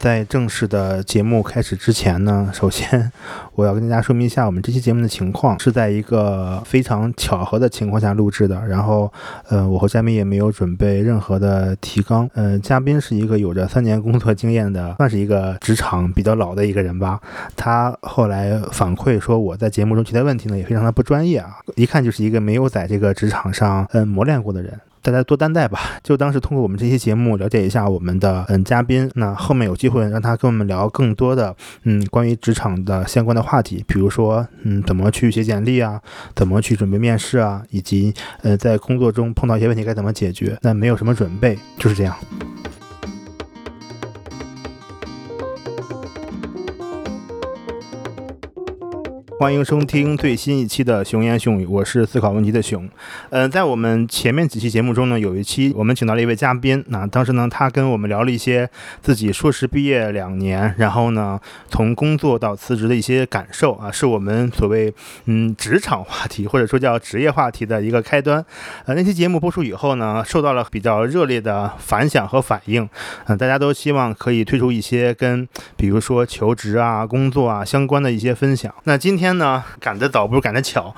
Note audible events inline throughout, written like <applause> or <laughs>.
在正式的节目开始之前呢，<laughs> 首先 <laughs> 我要跟大家说明一下，我们这期节目的情况是在一个非常巧合的情况下录制的。然后，呃，我和嘉宾也没有准备任何的提纲。呃，嘉宾是一个有着三年工作经验的，算是一个职场比较老的一个人吧。他后来反馈说，我在节目中提的问题呢，也非常的不专业啊，一看就是一个没有在这个职场上嗯磨练过的人。大家多担待吧。<laughs> 就当是通过我们这期节目了解一下我们的嗯嘉宾，那后面有机会让他跟我们聊更多的嗯关于职场的相关的话题，比如说嗯怎么去写简历啊，怎么去准备面试啊，以及呃在工作中碰到一些问题该怎么解决。那没有什么准备，就是这样。欢迎收听最新一期的《熊言熊语》，我是思考问题的熊。嗯，在我们前面几期节目中呢，有一期我们请到了一位嘉宾，那当时呢，他跟我们聊了一些自己硕士毕业两年，然后呢，从工作到辞职的一些感受啊，是我们所谓嗯职场话题或者说叫职业话题的一个开端。呃，那期节目播出以后呢，受到了比较热烈的反响和反应，嗯，大家都希望可以推出一些跟比如说求职啊、工作啊相关的一些分享。那今天。呢，赶得早不如赶得巧，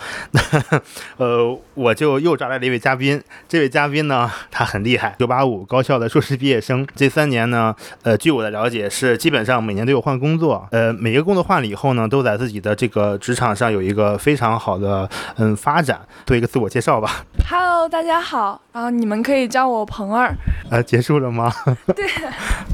<laughs> 呃，我就又找来了一位嘉宾。这位嘉宾呢，他很厉害，九八五高校的硕士毕业生。这三年呢，呃，据我的了解是基本上每年都有换工作，呃，每个工作换了以后呢，都在自己的这个职场上有一个非常好的嗯发展。做一个自我介绍吧。Hello，大家好，啊，你们可以叫我鹏儿。呃，结束了吗？<laughs> 对。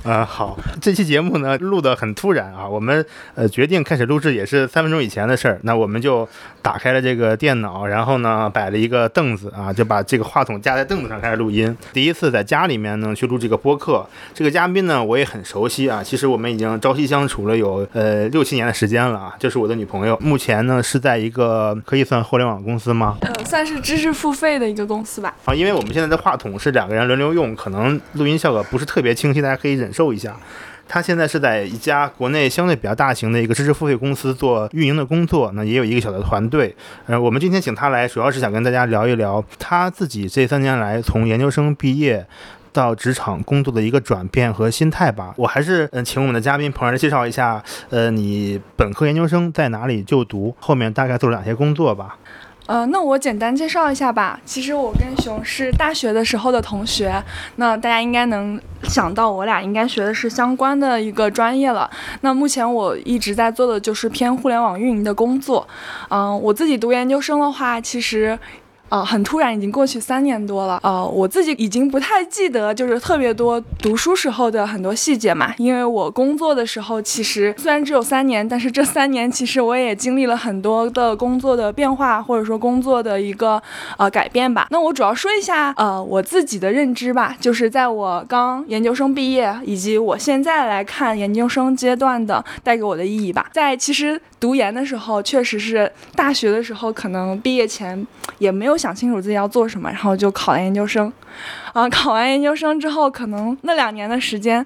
呃，好，这期节目呢录的很突然啊，我们呃决定开始录制也是三分钟以前的事儿。那我们就打开了这个电脑，然后呢摆了一个凳子啊，就把这个话筒架在凳子上开始录音。第一次在家里面呢去录这个播客，这个嘉宾呢我也很熟悉啊。其实我们已经朝夕相处了有呃六七年的时间了啊，就是我的女朋友。目前呢是在一个可以算互联网公司吗？呃，算是知识付费的一个公司吧。啊，因为我们现在的话筒是两个人轮流用，可能录音效果不是特别清晰，大家可以忍受一下。他现在是在一家国内相对比较大型的一个知识付费公司做运营的工作，那也有一个小的团队。呃，我们今天请他来，主要是想跟大家聊一聊他自己这三年来从研究生毕业到职场工作的一个转变和心态吧。我还是嗯，请我们的嘉宾朋友来介绍一下，呃，你本科、研究生在哪里就读，后面大概做了哪些工作吧。呃，那我简单介绍一下吧。其实我跟熊是大学的时候的同学，那大家应该能想到，我俩应该学的是相关的一个专业了。那目前我一直在做的就是偏互联网运营的工作。嗯，我自己读研究生的话，其实。啊，很突然，已经过去三年多了。呃，我自己已经不太记得，就是特别多读书时候的很多细节嘛。因为我工作的时候，其实虽然只有三年，但是这三年其实我也经历了很多的工作的变化，或者说工作的一个呃改变吧。那我主要说一下呃我自己的认知吧，就是在我刚研究生毕业，以及我现在来看研究生阶段的带给我的意义吧。在其实读研的时候，确实是大学的时候，可能毕业前也没有。想清楚自己要做什么，然后就考了研究生，啊，考完研究生之后，可能那两年的时间。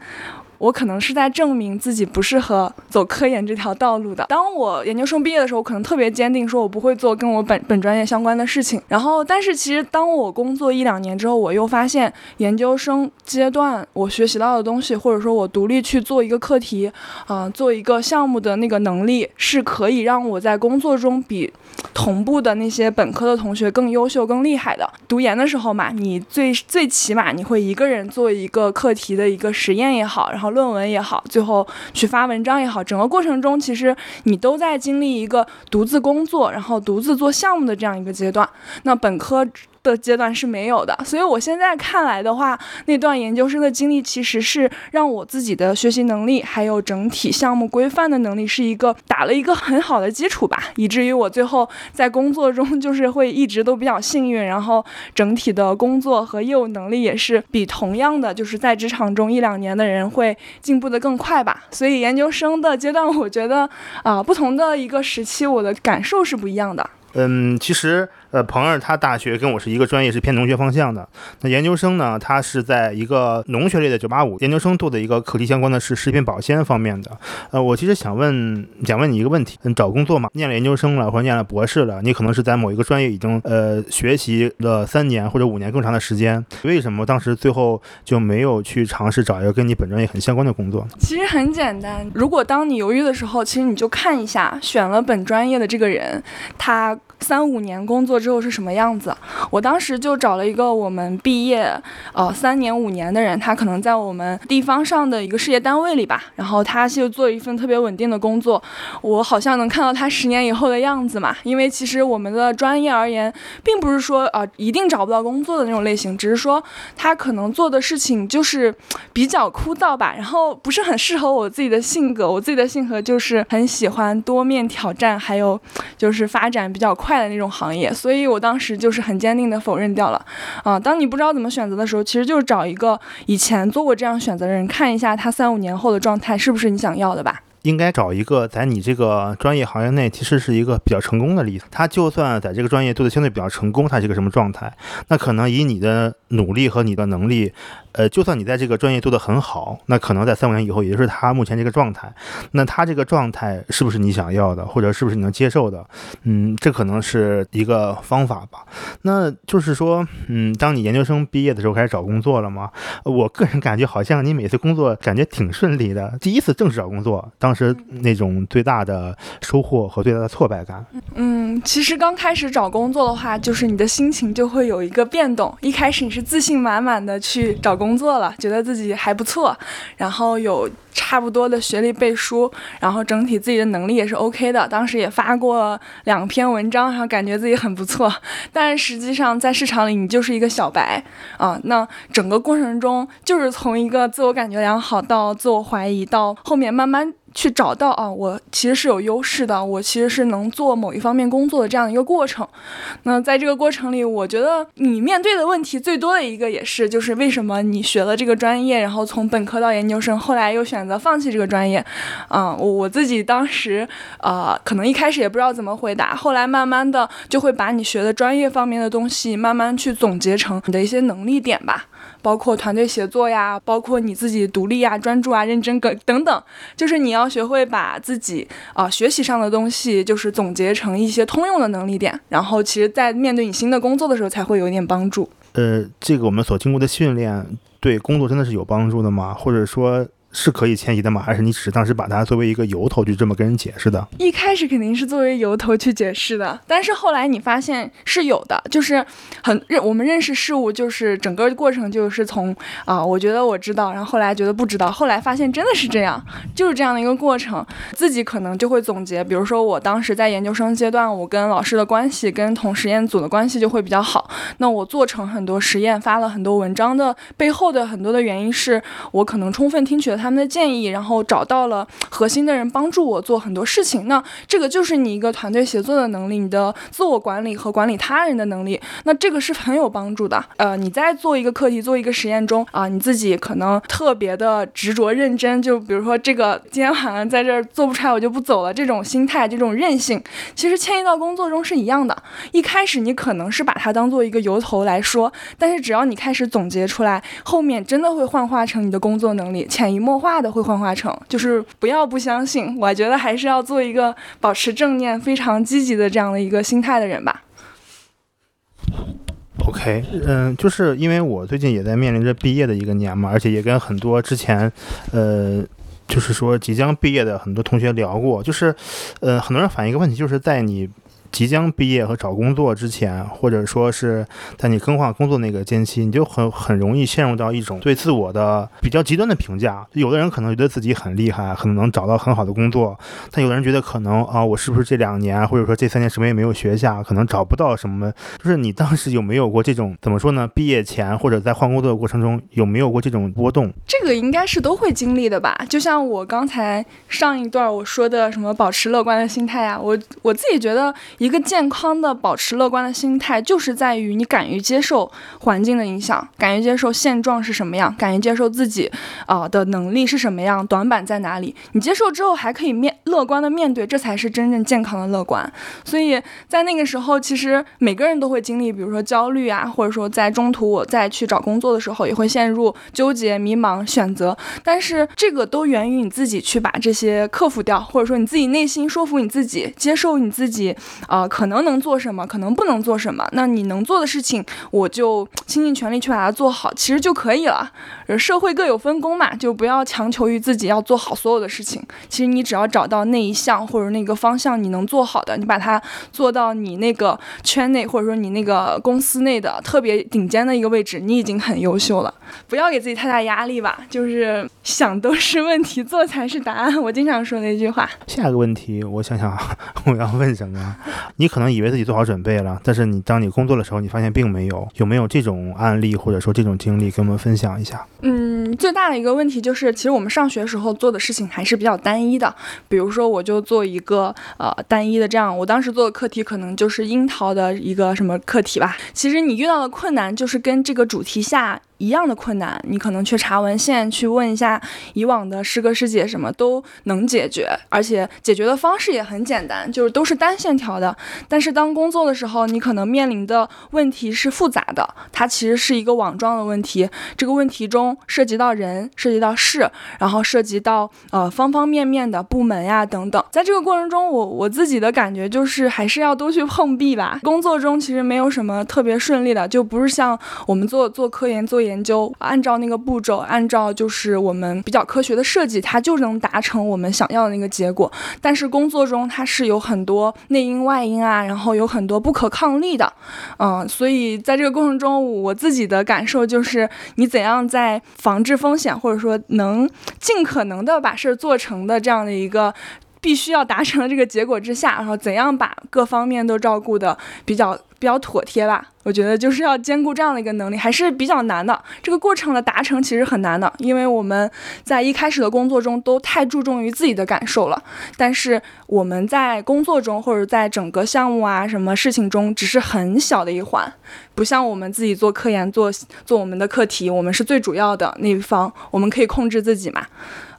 我可能是在证明自己不适合走科研这条道路的。当我研究生毕业的时候，我可能特别坚定，说我不会做跟我本本专业相关的事情。然后，但是其实当我工作一两年之后，我又发现研究生阶段我学习到的东西，或者说我独立去做一个课题，啊，做一个项目的那个能力，是可以让我在工作中比同步的那些本科的同学更优秀、更厉害的。读研的时候嘛，你最最起码你会一个人做一个课题的一个实验也好，然后。论文也好，最后去发文章也好，整个过程中其实你都在经历一个独自工作，然后独自做项目的这样一个阶段。那本科。的阶段是没有的，所以我现在看来的话，那段研究生的经历其实是让我自己的学习能力，还有整体项目规范的能力是一个打了一个很好的基础吧，以至于我最后在工作中就是会一直都比较幸运，然后整体的工作和业务能力也是比同样的就是在职场中一两年的人会进步的更快吧。所以研究生的阶段，我觉得啊，不同的一个时期，我的感受是不一样的。嗯，其实。呃，鹏儿他大学跟我是一个专业，是偏农学方向的。那研究生呢，他是在一个农学类的九八五研究生，做的一个课题相关的是食品保鲜方面的。呃，我其实想问，想问你一个问题，嗯，找工作嘛，念了研究生了或者念了博士了，你可能是在某一个专业已经呃学习了三年或者五年更长的时间，为什么当时最后就没有去尝试找一个跟你本专业很相关的工作？其实很简单，如果当你犹豫的时候，其实你就看一下选了本专业的这个人，他。三五年工作之后是什么样子？我当时就找了一个我们毕业呃三年五年的人，他可能在我们地方上的一个事业单位里吧，然后他就做一份特别稳定的工作。我好像能看到他十年以后的样子嘛，因为其实我们的专业而言，并不是说啊一定找不到工作的那种类型，只是说他可能做的事情就是比较枯燥吧，然后不是很适合我自己的性格。我自己的性格就是很喜欢多面挑战，还有就是发展比较。快的那种行业，所以所以我当时就是很坚定的否认掉了。啊，当你不知道怎么选择的时候，其实就是找一个以前做过这样选择的人，看一下他三五年后的状态是不是你想要的吧。应该找一个在你这个专业行业内其实是一个比较成功的例子。他就算在这个专业做的相对比较成功，他是一个什么状态？那可能以你的努力和你的能力。呃，就算你在这个专业做得很好，那可能在三五年以后，也就是他目前这个状态，那他这个状态是不是你想要的，或者是不是你能接受的？嗯，这可能是一个方法吧。那就是说，嗯，当你研究生毕业的时候开始找工作了吗？我个人感觉好像你每次工作感觉挺顺利的。第一次正式找工作，当时那种最大的收获和最大的挫败感。嗯，其实刚开始找工作的话，就是你的心情就会有一个变动。一开始你是自信满满的去找。工作了，觉得自己还不错，然后有差不多的学历背书，然后整体自己的能力也是 OK 的。当时也发过两篇文章，然后感觉自己很不错。但实际上在市场里，你就是一个小白啊。那整个过程中，就是从一个自我感觉良好到自我怀疑，到后面慢慢。去找到啊，我其实是有优势的，我其实是能做某一方面工作的这样一个过程。那在这个过程里，我觉得你面对的问题最多的一个也是，就是为什么你学了这个专业，然后从本科到研究生，后来又选择放弃这个专业？啊，我我自己当时呃，可能一开始也不知道怎么回答，后来慢慢的就会把你学的专业方面的东西慢慢去总结成你的一些能力点吧。包括团队协作呀，包括你自己独立呀、专注啊、认真等等等，就是你要要学会把自己啊学习上的东西，就是总结成一些通用的能力点，然后其实，在面对你新的工作的时候，才会有一点帮助。呃，这个我们所经过的训练，对工作真的是有帮助的吗？或者说？是可以迁移的吗？还是你只是当时把它作为一个由头去这么跟人解释的？一开始肯定是作为由头去解释的，但是后来你发现是有的，就是很认我们认识事物，就是整个过程就是从啊，我觉得我知道，然后后来觉得不知道，后来发现真的是这样，就是这样的一个过程。自己可能就会总结，比如说我当时在研究生阶段，我跟老师的关系，跟同实验组的关系就会比较好。那我做成很多实验，发了很多文章的背后的很多的原因是我可能充分听取了。他们的建议，然后找到了核心的人帮助我做很多事情。那这个就是你一个团队协作的能力，你的自我管理和管理他人的能力。那这个是很有帮助的。呃，你在做一个课题、做一个实验中啊，你自己可能特别的执着认真，就比如说这个今天晚上在这儿做不出来，我就不走了。这种心态、这种韧性，其实迁移到工作中是一样的。一开始你可能是把它当做一个由头来说，但是只要你开始总结出来，后面真的会幻化成你的工作能力，潜移默。化的会幻化成，就是不要不相信，我觉得还是要做一个保持正念、非常积极的这样的一个心态的人吧。OK，嗯，就是因为我最近也在面临着毕业的一个年嘛，而且也跟很多之前，呃，就是说即将毕业的很多同学聊过，就是，呃，很多人反映一个问题，就是在你。即将毕业和找工作之前，或者说是在你更换工作那个间期，你就很很容易陷入到一种对自我的比较极端的评价。有的人可能觉得自己很厉害，可能能找到很好的工作，但有的人觉得可能啊，我是不是这两年或者说这三年什么也没有学下，可能找不到什么。就是你当时有没有过这种怎么说呢？毕业前或者在换工作的过程中有没有过这种波动？这个应该是都会经历的吧。就像我刚才上一段我说的什么保持乐观的心态呀，我我自己觉得。一个健康的保持乐观的心态，就是在于你敢于接受环境的影响，敢于接受现状是什么样，敢于接受自己啊的能力是什么样，短板在哪里。你接受之后还可以面乐观的面对，这才是真正健康的乐观。所以在那个时候，其实每个人都会经历，比如说焦虑啊，或者说在中途我再去找工作的时候，也会陷入纠结、迷茫、选择。但是这个都源于你自己去把这些克服掉，或者说你自己内心说服你自己，接受你自己，啊，可能能做什么，可能不能做什么。那你能做的事情，我就 <tsk> 倾尽全力去把它做好，其实就可以了。社会各有分工嘛，就不要强求于自己要做好所有的事情。其实你只要找到那一项或者那个方向你能做好的，你把它做到你那个圈内或者说你那个公司内的特别顶尖的一个位置，你已经很优秀了。不要给自己太大压力吧，就是想都是问题，做才是答案。我经常说那句话。<laughs> 下个问题，我想想我要问什么？<laughs> 你可能以为自己做好准备了，但是你当你工作的时候，你发现并没有。有没有这种案例或者说这种经历，跟我们分享一下？嗯，最大的一个问题就是，其实我们上学时候做的事情还是比较单一的。比如说，我就做一个呃单一的这样，我当时做的课题可能就是樱桃的一个什么课题吧。其实你遇到的困难就是跟这个主题下。一样的困难，你可能去查文献，去问一下以往的师哥师姐，什么都能解决，而且解决的方式也很简单，就是都是单线条的。但是当工作的时候，你可能面临的问题是复杂的，它其实是一个网状的问题。这个问题中涉及到人，涉及到事，然后涉及到呃方方面面的部门呀等等。在这个过程中，我我自己的感觉就是还是要多去碰壁吧。工作中其实没有什么特别顺利的，就不是像我们做做科研做研。研究按照那个步骤，按照就是我们比较科学的设计，它就能达成我们想要的那个结果。但是工作中它是有很多内因外因啊，然后有很多不可抗力的，嗯，所以在这个过程中，我自己的感受就是，你怎样在防治风险，或者说能尽可能的把事儿做成的这样的一个必须要达成的这个结果之下，<laughs> 然后怎样把各方面都照顾的比较。比较妥帖吧，我觉得就是要兼顾这样的一个能力，还是比较难的。这个过程的达成其实很难的，因为我们在一开始的工作中都太注重于自己的感受了。但是我们在工作中或者在整个项目啊什么事情中，只是很小的一环，不像我们自己做科研、做做我们的课题，我们是最主要的那一方，我们可以控制自己嘛。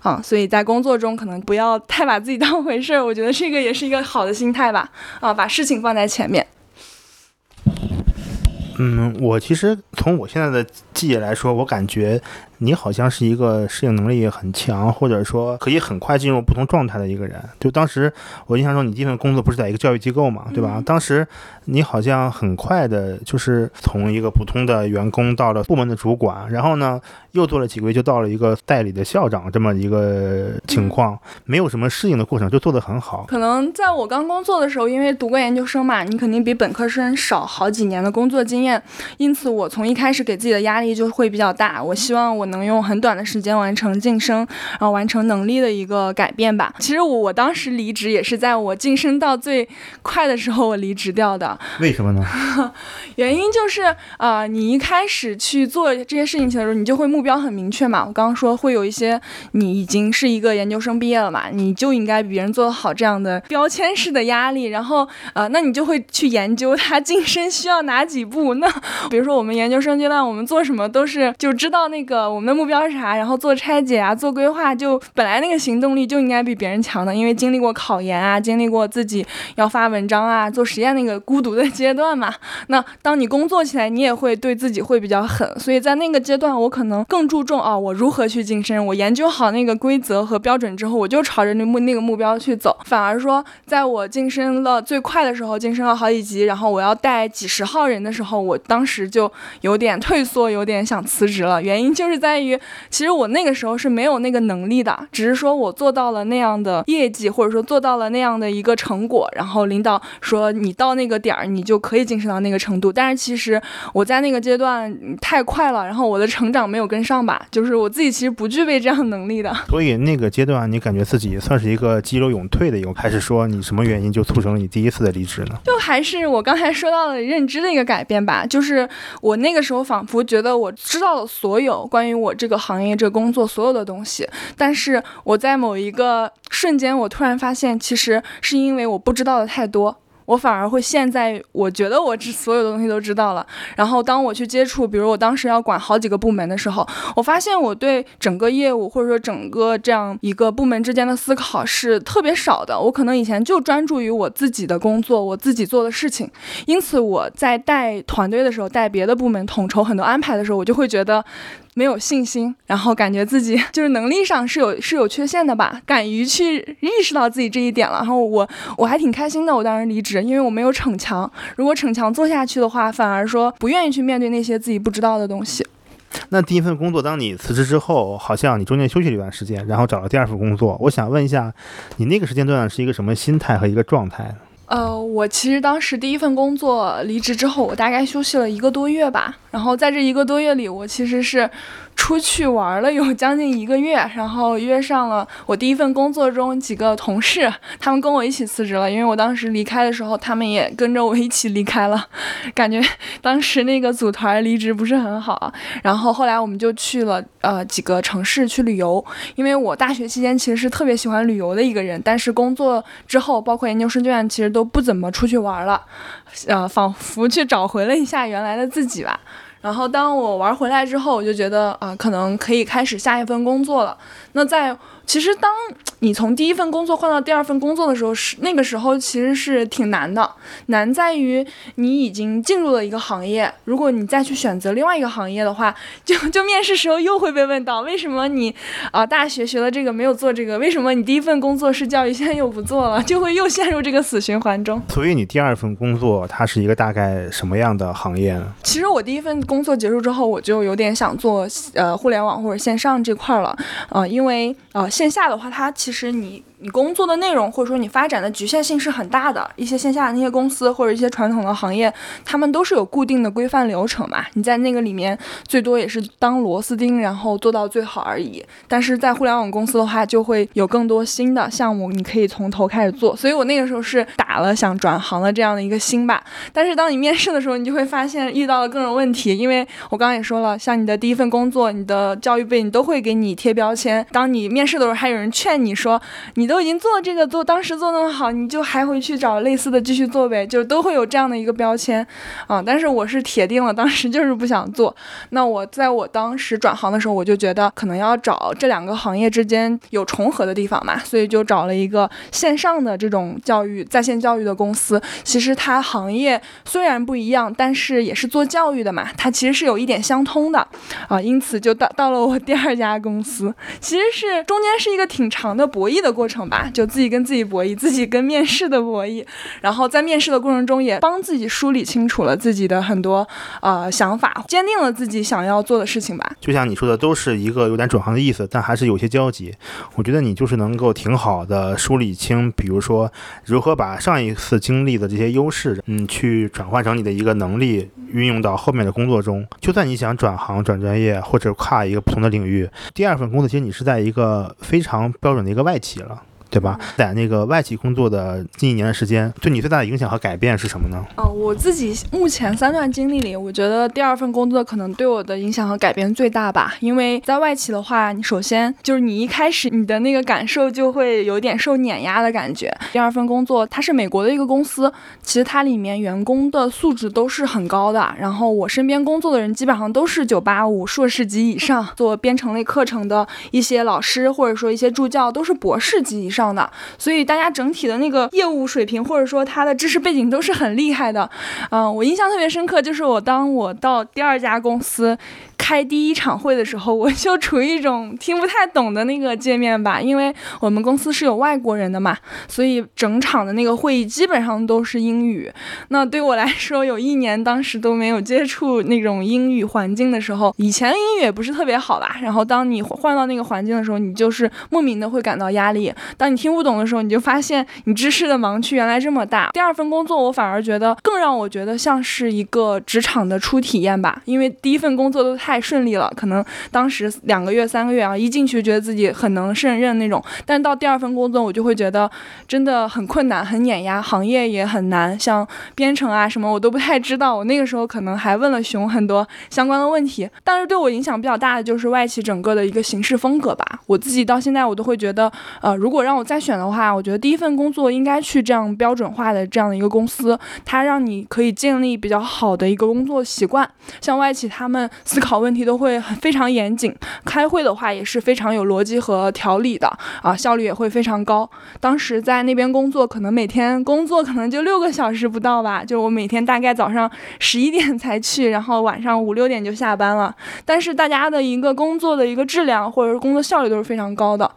啊，所以在工作中可能不要太把自己当回事儿，我觉得这个也是一个好的心态吧。啊，把事情放在前面。嗯，我其实从我现在的记忆来说，我感觉。你好像是一个适应能力很强，或者说可以很快进入不同状态的一个人。就当时我印象中，你第一份工作不是在一个教育机构嘛，对吧？当时你好像很快的，就是从一个普通的员工到了部门的主管，然后呢，又做了几个月就到了一个代理的校长这么一个情况，没有什么适应的过程，就做得很好。可能在我刚工作的时候，因为读过研究生嘛，你肯定比本科生少好几年的工作经验，因此我从一开始给自己的压力就会比较大。我希望我。能用很短的时间完成晋升，然后完成能力的一个改变吧。其实我我当时离职也是在我晋升到最快的时候我离职掉的。为什么呢？<laughs> 原因就是啊，你一开始去做这些事情的时候，你就会目标很明确嘛。我刚刚说会有一些你已经是一个研究生毕业了嘛，你就应该比别人做得好这样的标签式的压力。然后呃，那你就会去研究他晋升需要哪几步。那比如说我们研究生阶段，我们做什么都是就知道那个我。我们的目标是啥？然后做拆解啊，做规划，就本来那个行动力就应该比别人强的，因为经历过考研啊，经历过自己要发文章啊，做实验那个孤独的阶段嘛。那当你工作起来，你也会对自己会比较狠。所以在那个阶段，我可能更注重啊，我如何去晋升。我研究好那个规则和标准之后，我就朝着那目那个目标去走。反而说，在我晋升了最快的时候，晋升了好几级，然后我要带几十号人的时候，我当时就有点退缩，有点想辞职了。原因就是在。于，其实我那个时候是没有那个能力的，只是说我做到了那样的业绩，或者说做到了那样的一个成果，然后领导说你到那个点儿，你就可以晋升到那个程度。但是其实我在那个阶段太快了，然后我的成长没有跟上吧，就是我自己其实不具备这样能力的。所以那个阶段，你感觉自己算是一个激流勇退的一个，还是说你什么原因就促成了你第一次的离职呢？就还是我刚才说到了认知的一个改变吧，就是我那个时候仿佛觉得我知道了所有关于。我这个行业、这工作所有的东西，但是我在某一个瞬间，我突然发现，其实是因为我不知道的太多。我反而会陷在我觉得我这所有的东西都知道了。然后当我去接触，比如我当时要管好几个部门的时候，我发现我对整个业务或者说整个这样一个部门之间的思考是特别少的。我可能以前就专注于我自己的工作，我自己做的事情。因此我在带团队的时候，带别的部门统筹很多安排的时候，我就会觉得。没有信心，然后感觉自己就是能力上是有是有缺陷的吧，敢于去意识到自己这一点了。然后我我还挺开心的，我当时离职，因为我没有逞强。如果逞强做下去的话，反而说不愿意去面对那些自己不知道的东西。那第一份工作，当你辞职之后，好像你中间休息了一段时间，然后找了第二份工作。我想问一下，你那个时间段是一个什么心态和一个状态？呃，我其实当时第一份工作离职之后，我大概休息了一个多月吧。然后在这一个多月里，我其实是。出去玩了有将近一个月，然后约上了我第一份工作中几个同事，他们跟我一起辞职了。因为我当时离开的时候，他们也跟着我一起离开了，感觉当时那个组团离职不是很好。然后后来我们就去了呃几个城市去旅游，因为我大学期间其实是特别喜欢旅游的一个人，但是工作之后，包括研究生阶段，其实都不怎么出去玩了，呃，仿佛去找回了一下原来的自己吧。然后当我玩回来之后，我就觉得啊，可能可以开始下一份工作了。那在其实，当你从第一份工作换到第二份工作的时候，是那个时候其实是挺难的。难在于你已经进入了一个行业，如果你再去选择另外一个行业的话，<laughs> 就就面试时候又会被问到，为什么你啊大学学了这个没有做这个？为什么你第一份工作是教育，现在又不做了？<laughs> 就会又陷入这个死循环中。所以你第二份工作它是一个大概什么样的行业呢？其实我第一份工作结束之后，我就有点想做呃互联网或者线上这块了，啊，因为啊。线下的话，它其实你。你工作的内容或者说你发展的局限性是很大的，一些线下的那些公司或者一些传统的行业，他们都是有固定的规范流程嘛。你在那个里面最多也是当螺丝钉，然后做到最好而已。但是在互联网公司的话，就会有更多新的项目，你可以从头开始做。所以我那个时候是打了想转行的这样的一个心吧。但是当你面试的时候，你就会发现遇到了各种问题，因为我刚刚也说了，像你的第一份工作、你的教育背景都会给你贴标签。当你面试的时候，还有人劝你说你的。都已经做这个做，当时做那么好，你就还回去找类似的继续做呗，就是都会有这样的一个标签啊。但是我是铁定了，当时就是不想做。那我在我当时转行的时候，我就觉得可能要找这两个行业之间有重合的地方嘛，所以就找了一个线上的这种教育在线教育的公司。其实它行业虽然不一样，但是也是做教育的嘛，它其实是有一点相通的啊。因此就到到了我第二家公司，其实是中间是一个挺长的博弈的过程。吧，就自己跟自己博弈，自己跟面试的博弈，然后在面试的过程中也帮自己梳理清楚了自己的很多呃想法，坚定了自己想要做的事情吧。就像你说的，都是一个有点转行的意思，但还是有些交集。我觉得你就是能够挺好的梳理清，比如说如何把上一次经历的这些优势，嗯，去转换成你的一个能力，运用到后面的工作中。就算你想转行、转专业或者跨一个不同的领域，第二份工作其实你是在一个非常标准的一个外企了。对吧？在那个外企工作的近一年的时间，对你最大的影响和改变是什么呢？哦，我自己目前三段经历里，我觉得第二份工作可能对我的影响和改变最大吧。因为在外企的话，你首先就是你一开始你的那个感受就会有点受碾压的感觉。第二份工作它是美国的一个公司，其实它里面员工的素质都是很高的。然后我身边工作的人基本上都是九八五硕士级以上，做编程类课程的一些老师或者说一些助教都是博士级以上。的，所以大家整体的那个业务水平或者说他的知识背景都是很厉害的，嗯，我印象特别深刻，就是我当我到第二家公司。开第一场会的时候，我就处于一种听不太懂的那个界面吧，因为我们公司是有外国人的嘛，所以整场的那个会议基本上都是英语。那对我来说，有一年当时都没有接触那种英语环境的时候，以前英语也不是特别好吧。然后当你换到那个环境的时候，你就是莫名的会感到压力。当你听不懂的时候，你就发现你知识的盲区原来这么大。第二份工作，我反而觉得更让我觉得像是一个职场的初体验吧，因为第一份工作都太。太顺利了，可能当时两个月、三个月啊，一进去觉得自己很能胜任那种，但到第二份工作我就会觉得真的很困难、很碾压，行业也很难，像编程啊什么我都不太知道。我那个时候可能还问了熊很多相关的问题，但是对我影响比较大的就是外企整个的一个行事风格吧。我自己到现在我都会觉得，呃，如果让我再选的话，我觉得第一份工作应该去这样标准化的这样的一个公司，它让你可以建立比较好的一个工作习惯。像外企，他们思考问题都会非常严谨，开会的话也是非常有逻辑和条理的啊，效率也会非常高。当时在那边工作，可能每天工作可能就六个小时不到吧，就我每天大概早上 <laughs> 十一点才去，然后晚上五六点就下班了。但是大家的一个工作的一个质量或者是工作效率都是非常高的，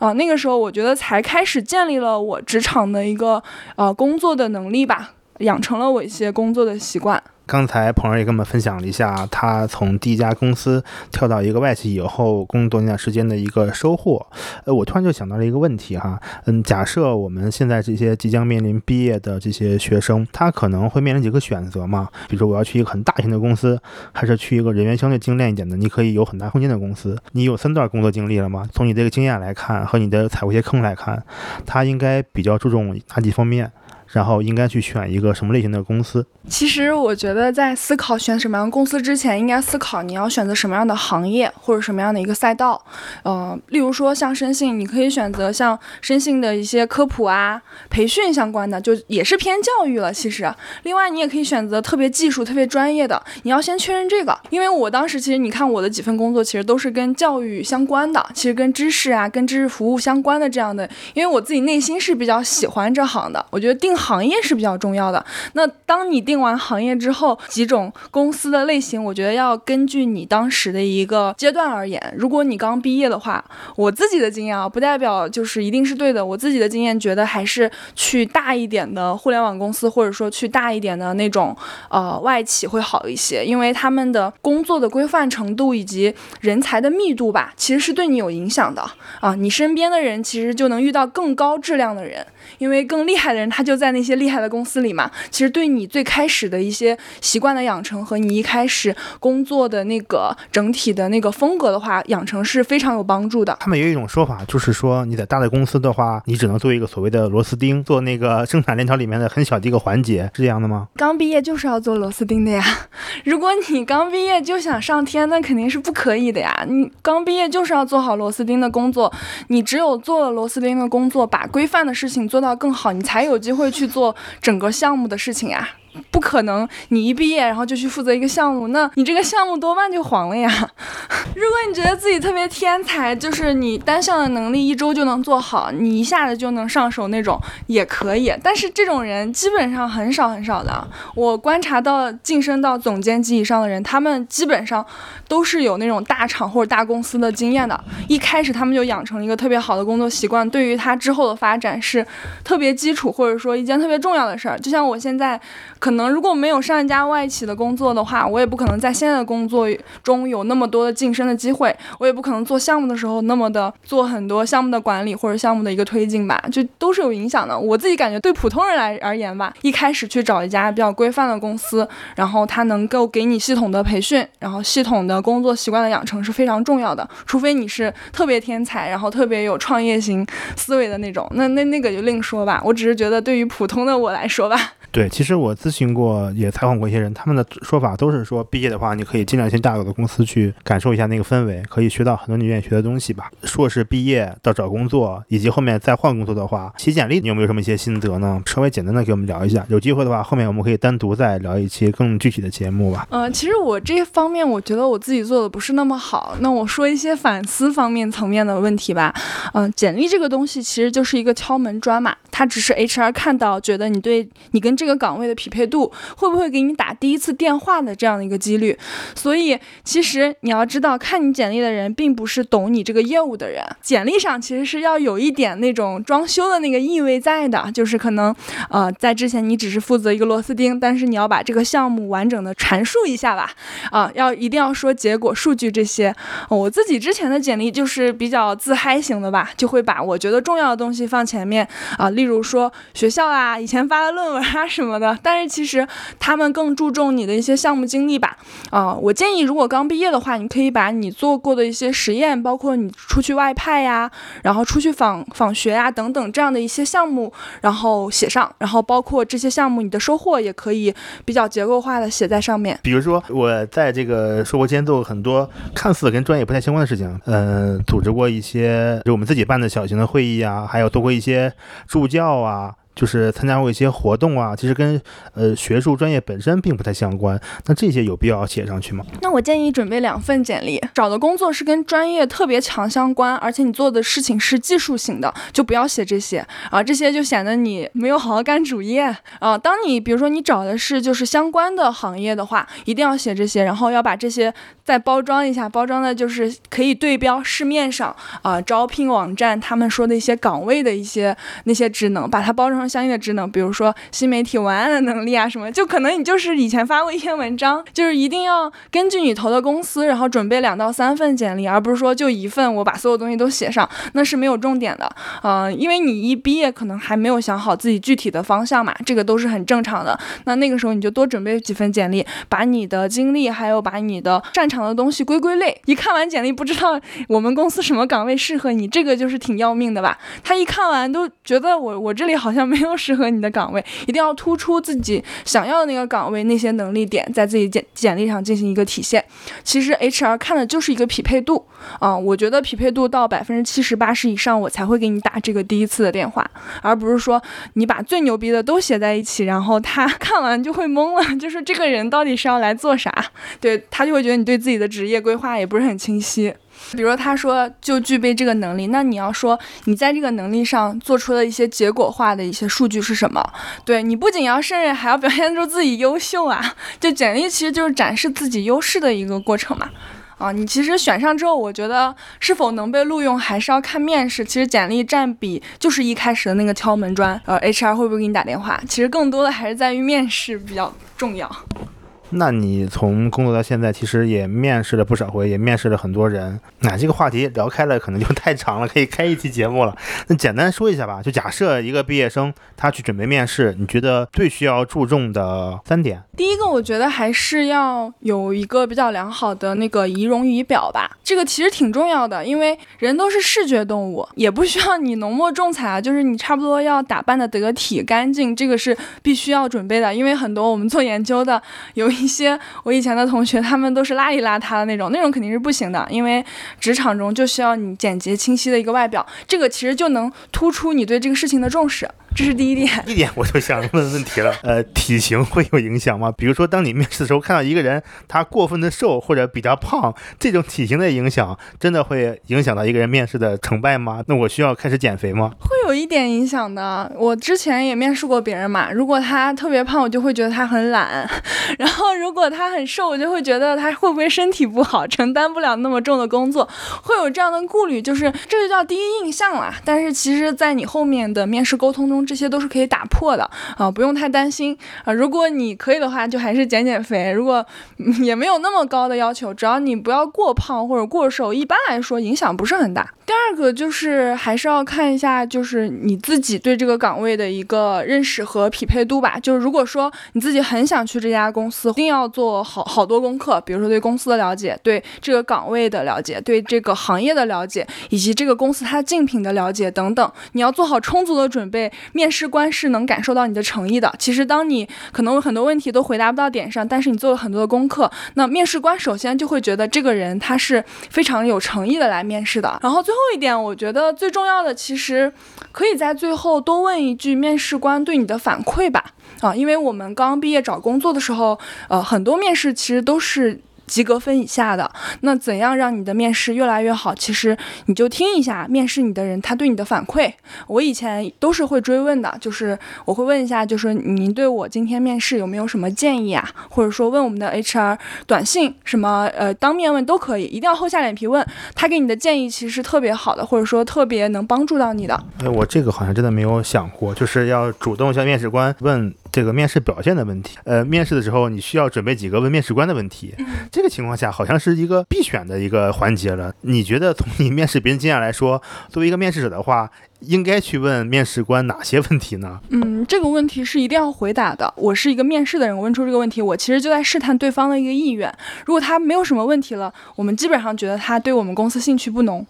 啊，那个时候我觉得才开始建立了我职场的一个呃工作的能力吧，养成了我一些工作的习惯。刚才彭儿也跟我们分享了一下，他从第一家公司跳到一个外企以后工作那段时间的一个收获。呃，我突然就想到了一个问题哈，嗯，假设我们现在这些即将面临毕业的这些学生，他可能会面临几个选择嘛？比如说我要去一个很大型的公司，还是去一个人员相对精炼一点的，你可以有很大空间的公司？你有三段工作经历了吗？从你这个经验来看，和你的踩过一些坑来看，他应该比较注重哪几方面？然后应该去选一个什么类型的公司？其实我觉得，在思考选什么样的公司之前，应该思考你要选择什么样的行业或者什么样的一个赛道。呃，例如说像申信，你可以选择像申信的一些科普啊、培训相关的，就也是偏教育了。其实，另外你也可以选择特别技术、特别专业的。你要先确认这个，因为我当时其实你看我的几份工作，其实都是跟教育相关的，其实跟知识啊、跟知识服务相关的这样的。因为我自己内心是比较喜欢这行的，我觉得定。行业是比较重要的。那当你定完行业之后，几种公司的类型，我觉得要根据你当时的一个阶段而言。如果你刚毕业的话，我自己的经验啊，不代表就是一定是对的。我自己的经验觉得还是去大一点的互联网公司，或者说去大一点的那种呃外企会好一些，因为他们的工作的规范程度以及人才的密度吧，其实是对你有影响的啊。你身边的人其实就能遇到更高质量的人，因为更厉害的人他就在。那些厉害的公司里嘛，其实对你最开始的一些习惯的养成和你一开始工作的那个整体的那个风格的话，养成是非常有帮助的。他们有一种说法，就是说你在大的公司的话，你只能做一个所谓的螺丝钉，做那个生产链条里面的很小的一个环节，是这样的吗？刚毕业就是要做螺丝钉的呀。<laughs> 如果你刚毕业就想上天，那肯定是不可以的呀。你刚毕业就是要做好螺丝钉的工作，你只有做了螺丝钉的工作，把规范的事情做到更好，你才有机会去。做整个项目的事情呀。不可能，你一毕业然后就去负责一个项目，那你这个项目多半就黄了呀。<laughs> 如果你觉得自己特别天才，就是你单项的能力一周就能做好，你一下子就能上手那种也可以。但是这种人基本上很少很少的。我观察到晋升到总监级以上的人，他们基本上都是有那种大厂或者大公司的经验的。一开始他们就养成一个特别好的工作习惯，对于他之后的发展是特别基础，或者说一件特别重要的事儿。就像我现在。可能如果没有上一家外企的工作的话，我也不可能在现在的工作中有那么多的晋升的机会，我也不可能做项目的时候那么的做很多项目的管理或者项目的一个推进吧，就都是有影响的。我自己感觉对普通人来而言吧，一开始去找一家比较规范的公司，然后他能够给你系统的培训，然后系统的工作习惯的养成是非常重要的。除非你是特别天才，然后特别有创业型思维的那种，那那那个就另说吧。我只是觉得对于普通的我来说吧。对，其实我自询过，也采访过一些人，他们的说法都是说，毕业的话，你可以尽量先大有的公司去感受一下那个氛围，可以学到很多你愿意学的东西吧。硕士毕业到找工作，以及后面再换工作的话，写简历你有没有什么一些心得呢？稍微简单的给我们聊一下。有机会的话，后面我们可以单独再聊一期更具体的节目吧。嗯，其实我这方面我觉得我自己做的不是那么好。那我说一些反思方面层面的问题吧。嗯，简历这个东西其实就是一个敲门砖嘛，它只是 HR 看到觉得你对你跟这个岗位的匹配度会不会给你打第一次电话的这样的一个几率，所以其实你要知道，看你简历的人并不是懂你这个业务的人，简历上其实是要有一点那种装修的那个意味在的，就是可能呃在之前你只是负责一个螺丝钉，但是你要把这个项目完整的阐述一下吧，啊要一定要说结果、数据这些。我自己之前的简历就是比较自嗨型的吧，就会把我觉得重要的东西放前面啊，例如说学校啊，以前发的论文啊。什么的。但是其实他们更注重你的一些项目经历吧。啊，我建议如果刚毕业的话，你可以把你做过的一些实验，包括你出去外派呀，然后出去访访学呀等等这样的一些项目，然后写上，然后包括这些项目你的收获也可以比较结构化的写在上面。比如说我在这个硕博间做过很多看似跟专业不太相关的事情，呃，组织过一些就我们自己办的小型的会议啊，还有做过一些助教啊。就是参加过一些活动啊，其实跟呃学术专业本身并不太相关。那这些有必要写上去吗？那我建议准备两份简历，找的工作是跟专业特别强相关，而且你做的事情是技术型的，就不要写这些啊，这些就显得你没有好好干主业啊。当你比如说你找的是就是相关的行业的话，一定要写这些，然后要把这些再包装一下，包装的就是可以对标市面上啊招聘网站他们说的一些岗位的一些那些职能，把它包装。相应的职能，比如说新媒体文案的能力啊，什么，就可能你就是以前发过一篇文章，就是一定要根据你投的公司，然后准备两到三份简历，而不是说就一份，我把所有东西都写上，那是没有重点的。嗯，因为你一毕业可能还没有想好自己具体的方向嘛，这个都是很正常的。那那个时候你就多准备几份简历，把你的经历还有把你的擅长的东西归归类。一看完简历不知道我们公司什么岗位适合你，这个就是挺要命的吧？他一看完都觉得我我这里好像。没有适合你的岗位，<laughs> 一定要突出自己想要的那个岗位那些能力点，在自己简简历上进行一个体现。其实 HR 看的就是一个匹配度啊，我觉得匹配度到百分之七十八十以上，我才会给你打这个第一次的电话，而不是说你把最牛逼的都写在一起，然后他看完就会懵了，<laughs> 就是这个人到底是要来做啥？对他就会觉得你对自己的职业规划也不是很清晰。比如他说就具备这个能力，那你要说你在这个能力上做出的一些结果化的一些数据是什么？对你不仅要胜任，还要表现出自己优秀啊！<laughs> 就简历其实就是展示自己优势的一个过程嘛。啊，你其实选上之后，我觉得是否能被录用还是要看面试。其实简历占比就是一开始的那个敲门砖，呃，HR 会不会给你打电话？其实更多的还是在于面试比较重要。那你从工作到现在，其实也面试了不少回，也面试了很多人。那这个话题聊开了，可能就太长了，可以开一期节目了。那简单说一下吧，就假设一个毕业生他去准备面试，你觉得最需要注重的三点？第一个，我觉得还是要有一个比较良好的那个仪容仪表吧，这个其实挺重要的，因为人都是视觉动物，也不需要你浓墨重彩啊，就是你差不多要打扮的得体干净，这个是必须要准备的。因为很多我们做研究的有一。一些我以前的同学，他们都是邋里邋遢的那种，那种肯定是不行的，因为职场中就需要你简洁清晰的一个外表，这个其实就能突出你对这个事情的重视。这是第一点，一点我就想问问题了，呃，体型会有影响吗？比如说，当你面试的时候看到一个人他过分的瘦或者比较胖，这种体型的影响真的会影响到一个人面试的成败吗？那我需要开始减肥吗？会有一点影响的。我之前也面试过别人嘛，如果他特别胖，我就会觉得他很懒；<laughs> 然后如果他很瘦，我就会觉得他会不会身体不好，承担不了那么重的工作，会有这样的顾虑。就是这就叫第一印象啦。但是其实，在你后面的面试沟通中，这些都是可以打破的啊，不用太担心啊。如果你可以的话，就还是减减肥。如果也没有那么高的要求，只要你不要过胖或者过瘦，一般来说影响不是很大。第二个就是还是要看一下，就是你自己对这个岗位的一个认识和匹配度吧。就是如果说你自己很想去这家公司，一定要做好好多功课，比如说对公司的了解，对这个岗位的了解，对这个行业的了解，以及这个公司它竞品的了解等等，你要做好充足的准备。面试官是能感受到你的诚意的。其实当你可能很多问题都回答不到点上，但是你做了很多的功课，那面试官首先就会觉得这个人他是非常有诚意的来面试的。然后最最。后一点，我觉得最重要的，其实可以在最后多问一句面试官对你的反馈吧。啊，因为我们刚毕业找工作的时候，呃，很多面试其实都是。及格分以下的，那怎样让你的面试越来越好？其实你就听一下面试你的人他对你的反馈。我以前都是会追问的，就是我会问一下，就是您对我今天面试有没有什么建议啊？或者说问我们的 HR 短信什么呃当面问都可以，一定要厚下脸皮问他给你的建议，其实是特别好的，或者说特别能帮助到你的。哎，我这个好像真的没有想过，就是要主动向面试官问。这个面试表现的问题。呃，面试的时候你需要准备几个问面试官的问题，这个情况下好像是一个必选的一个环节了。你觉得从你面试别人经验来说，作为一个面试者的话，应该去问面试官哪些问题呢？嗯，这个问题是一定要回答的。我是一个面试的人，我问出这个问题，我其实就在试探对方的一个意愿。如果他没有什么问题了，我们基本上觉得他对我们公司兴趣不浓。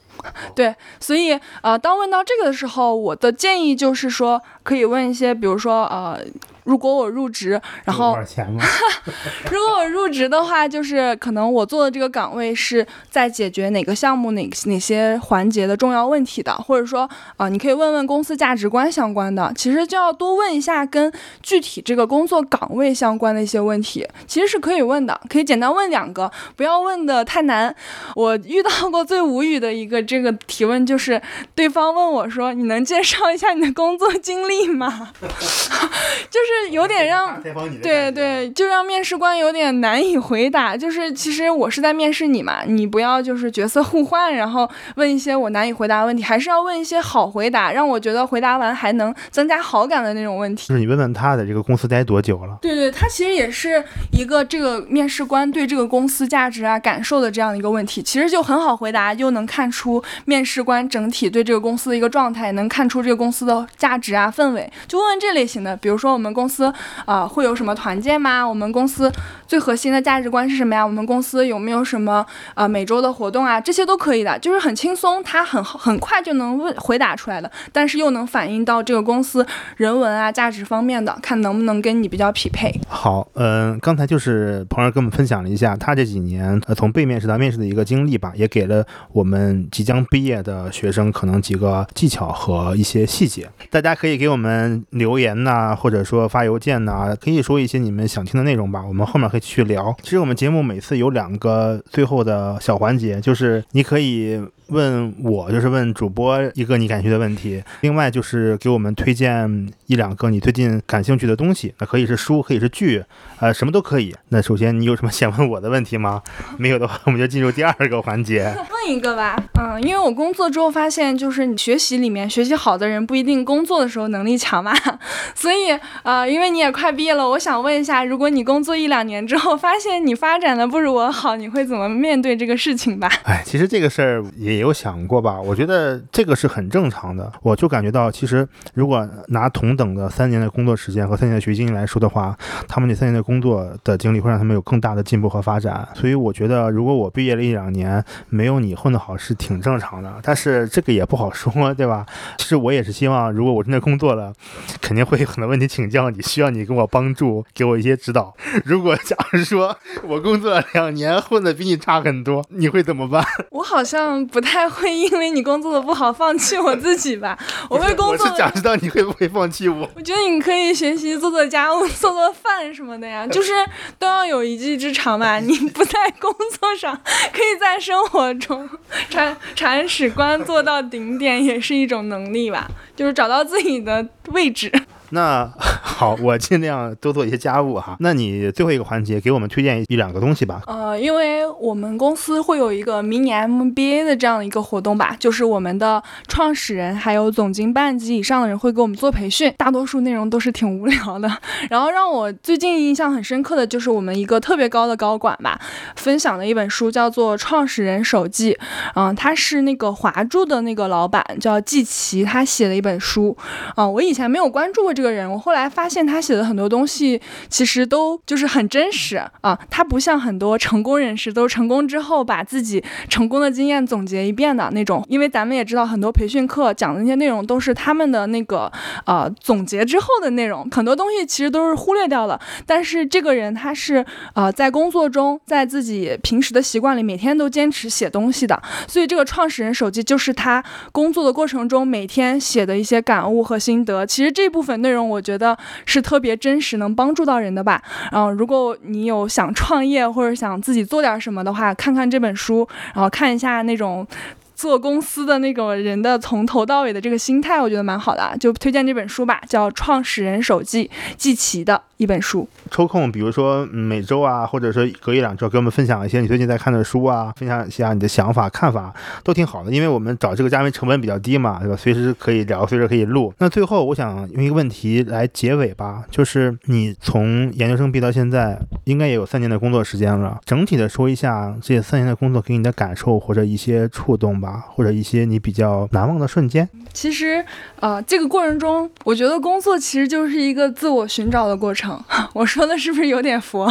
对，所以呃，当问到这个的时候，我的建议就是说，可以问一些，比如说呃。如果我入职，然后 <laughs> 如果我入职的话，就是可能我做的这个岗位是在解决哪个项目、哪哪些环节的重要问题的，或者说啊，你可以问问公司价值观相关的。其实就要多问一下跟具体这个工作岗位相关的一些问题，其实是可以问的，可以简单问两个，不要问的太难。我遇到过最无语的一个这个提问，就是对方问我说：“你能介绍一下你的工作经历吗？” <laughs> 就是。是有点让对对，就让面试官有点难以回答。就是其实我是在面试你嘛，你不要就是角色互换，然后问一些我难以回答的问题，还是要问一些好回答，让我觉得回答完还能增加好感的那种问题。就是你问问他在这个公司待多久了？对对，他其实也是一个这个面试官对这个公司价值啊感受的这样的一个问题，其实就很好回答，又能看出面试官整体对这个公司的一个状态，能看出这个公司的价值啊氛围。就问问这类型的，比如说我们公。公司啊，会有什么团建吗？我们公司最核心的价值观是什么呀？我们公司有没有什么呃每周的活动啊？这些都可以的，就是很轻松，他很很快就能问回答出来的，但是又能反映到这个公司人文啊价值方面的，看能不能跟你比较匹配。好，嗯，刚才就是鹏儿跟我们分享了一下他这几年呃从被面试到面试的一个经历吧，也给了我们即将毕业的学生可能几个技巧和一些细节。大家可以给我们留言呐，或者说。发邮件呢，可以说一些你们想听的内容吧，我们后面可以继续聊。其实我们节目每次有两个最后的小环节，就是你可以。问我就是问主播一个你感兴趣的问题，另外就是给我们推荐一两个你最近感兴趣的东西，那可以是书，可以是剧，呃，什么都可以。那首先你有什么想问我的问题吗？<laughs> 没有的话，我们就进入第二个环节。问一个吧，嗯，因为我工作之后发现，就是你学习里面学习好的人不一定工作的时候能力强嘛，<laughs> 所以呃，因为你也快毕业了，我想问一下，如果你工作一两年之后发现你发展的不如我好，你会怎么面对这个事情吧？哎，其实这个事儿也。有想过吧？我觉得这个是很正常的。我就感觉到，其实如果拿同等的三年的工作时间和三年的学习经历来说的话，他们这三年的工作的经历会让他们有更大的进步和发展。所以我觉得，如果我毕业了一两年，没有你混得好是挺正常的。但是这个也不好说，对吧？其实我也是希望，如果我真的工作了，肯定会有很多问题请教你，需要你给我帮助，给我一些指导。如果假如说我工作两年，混得比你差很多，你会怎么办？<laughs> 我好像不太。太会因为你工作的不好放弃我自己吧？<laughs> 我会工作。我是想知道你会不会放弃我。<laughs> 我觉得你可以学习做做家务、做做饭什么的呀，<laughs> 就是都要有一技之长吧。你不在工作上，可以在生活中铲铲屎官做到顶点，也是一种能力吧。就是找到自己的位置。那 <laughs> 好，我尽量多做一些家务哈。那你最后一个环节，给我们推荐一两个东西吧。呃，因为我们公司会有一个迷你 MBA 的这样的一个活动吧，就是我们的创始人还有总经办及以上的人会给我们做培训，大多数内容都是挺无聊的。<laughs> 然后让我最近印象很深刻的就是我们一个特别高的高管吧，分享的一本书叫做《创始人手记》。嗯，他是那个华住的那个老板叫季琦，他写的一本书。啊，我以前没有关注过这。这个人，我后来发现他写的很多东西其实都就是很真实啊，他不像很多成功人士都是成功之后把自己成功的经验总结一遍的那种，因为咱们也知道很多培训课讲的那些内容都是他们的那个呃总结之后的内容，很多东西其实都是忽略掉了。但是这个人他是呃在工作中，在自己平时的习惯里每天都坚持写东西的，所以这个创始人手机就是他工作的过程中每天写的一些感悟和心得。其实这部分内内容我觉得是特别真实，能帮助到人的吧。然后，如果你有想创业或者想自己做点什么的话，看看这本书，然后看一下那种做公司的那种人的从头到尾的这个心态，我觉得蛮好的。就推荐这本书吧，叫《创始人手记》，季琦的。一本书。抽空，比如说每周啊，或者说隔一两周，给我们分享一些你最近在看的书啊，分享一下你的想法、看法，都挺好的。因为我们找这个嘉宾成本比较低嘛，对吧？随时可以聊，随时可以录。那最后，我想用一个问题来结尾吧，就是你从研究生毕业到现在，应该也有三年的工作时间了。整体的说一下这三年的工作给你的感受或者一些触动吧，或者一些你比较难忘的瞬间。其实，呃，这个过程中，我觉得工作其实就是一个自我寻找的过程。<laughs> 我说的是不是有点佛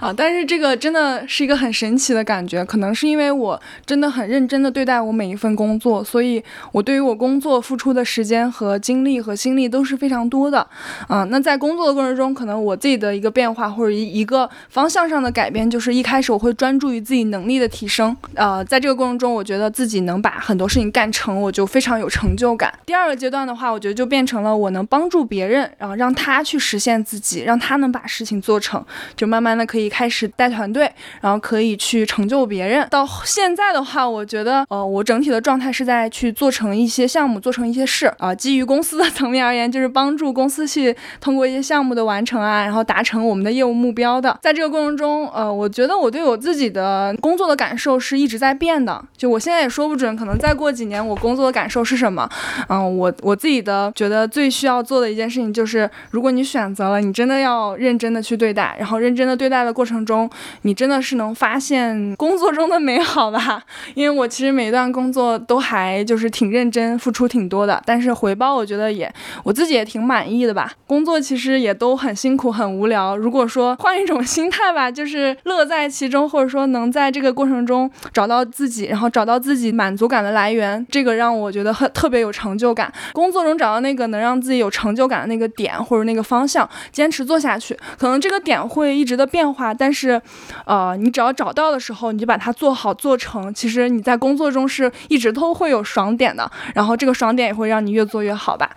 啊？但是这个真的是一个很神奇的感觉，可能是因为我真的很认真的对待我每一份工作，所以我对于我工作付出的时间和精力和心力都是非常多的。啊，那在工作的过程中，可能我自己的一个变化或者一一个方向上的改变，就是一开始我会专注于自己能力的提升。呃，在这个过程中，我觉得自己能把很多事情干成，我就非常有成就感。第二个阶段的话，我觉得就变成了我能帮助别人，然后让他去实现自己，让他他能把事情做成，就慢慢的可以开始带团队，然后可以去成就别人。到现在的话，我觉得，呃，我整体的状态是在去做成一些项目，做成一些事啊。基于公司的层面而言，就是帮助公司去通过一些项目的完成啊，然后达成我们的业务目标的。在这个过程中，呃，我觉得我对我自己的工作的感受是一直在变的。就我现在也说不准，可能再过几年我工作的感受是什么。嗯，我我自己的觉得最需要做的一件事情就是，如果你选择了，你真的要要认真的去对待，然后认真的对待的过程中，你真的是能发现工作中的美好吧。<laughs> 因为我其实每一段工作都还就是挺认真，付出挺多的，但是回报我觉得也我自己也挺满意的吧。工作其实也都很辛苦很无聊，如果说换一种 <laughs> 心态吧，就是乐在其中，或者说能在这个过程中找到自己，然后找到自己满足感的来源，这个让我觉得很特别有成就感。工作中找到那个能让自己有成就感的那个点或者那个方向，坚持做做下去。可能这个点会一直的变化，但是，呃，你只要找到的时候，你就把它做好做成。其实你在工作中是一直都会有爽点的，然后这个爽点也会让你越做越好吧。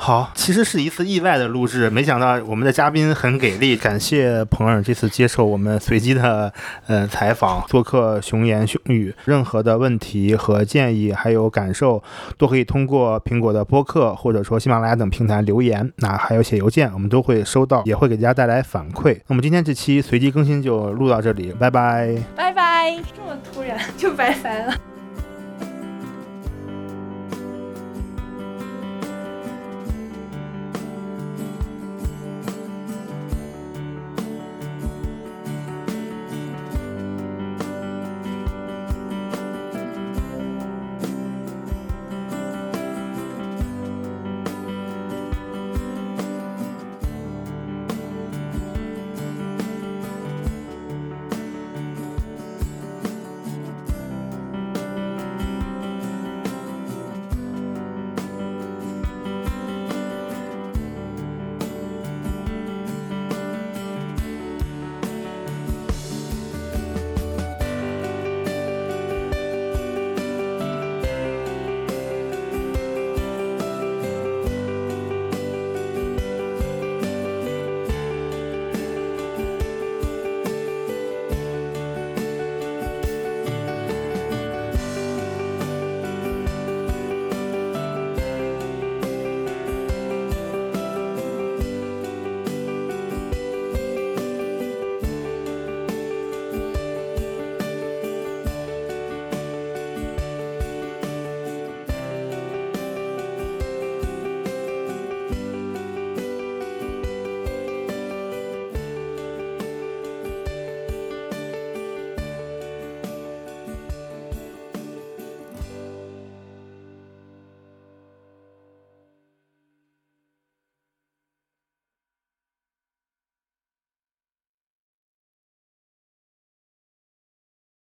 好，其实是一次意外的录制，没想到我们的嘉宾很给力，感谢彭尔这次接受我们随机的呃采访，做客熊言熊语，任何的问题和建议还有感受，都可以通过苹果的播客或者说喜马拉雅等平台留言，那还有写邮件，我们都会收到，也会给大家带来反馈。那么今天这期随机更新就录到这里，拜拜，拜拜，这么突然就拜拜了。<laughs>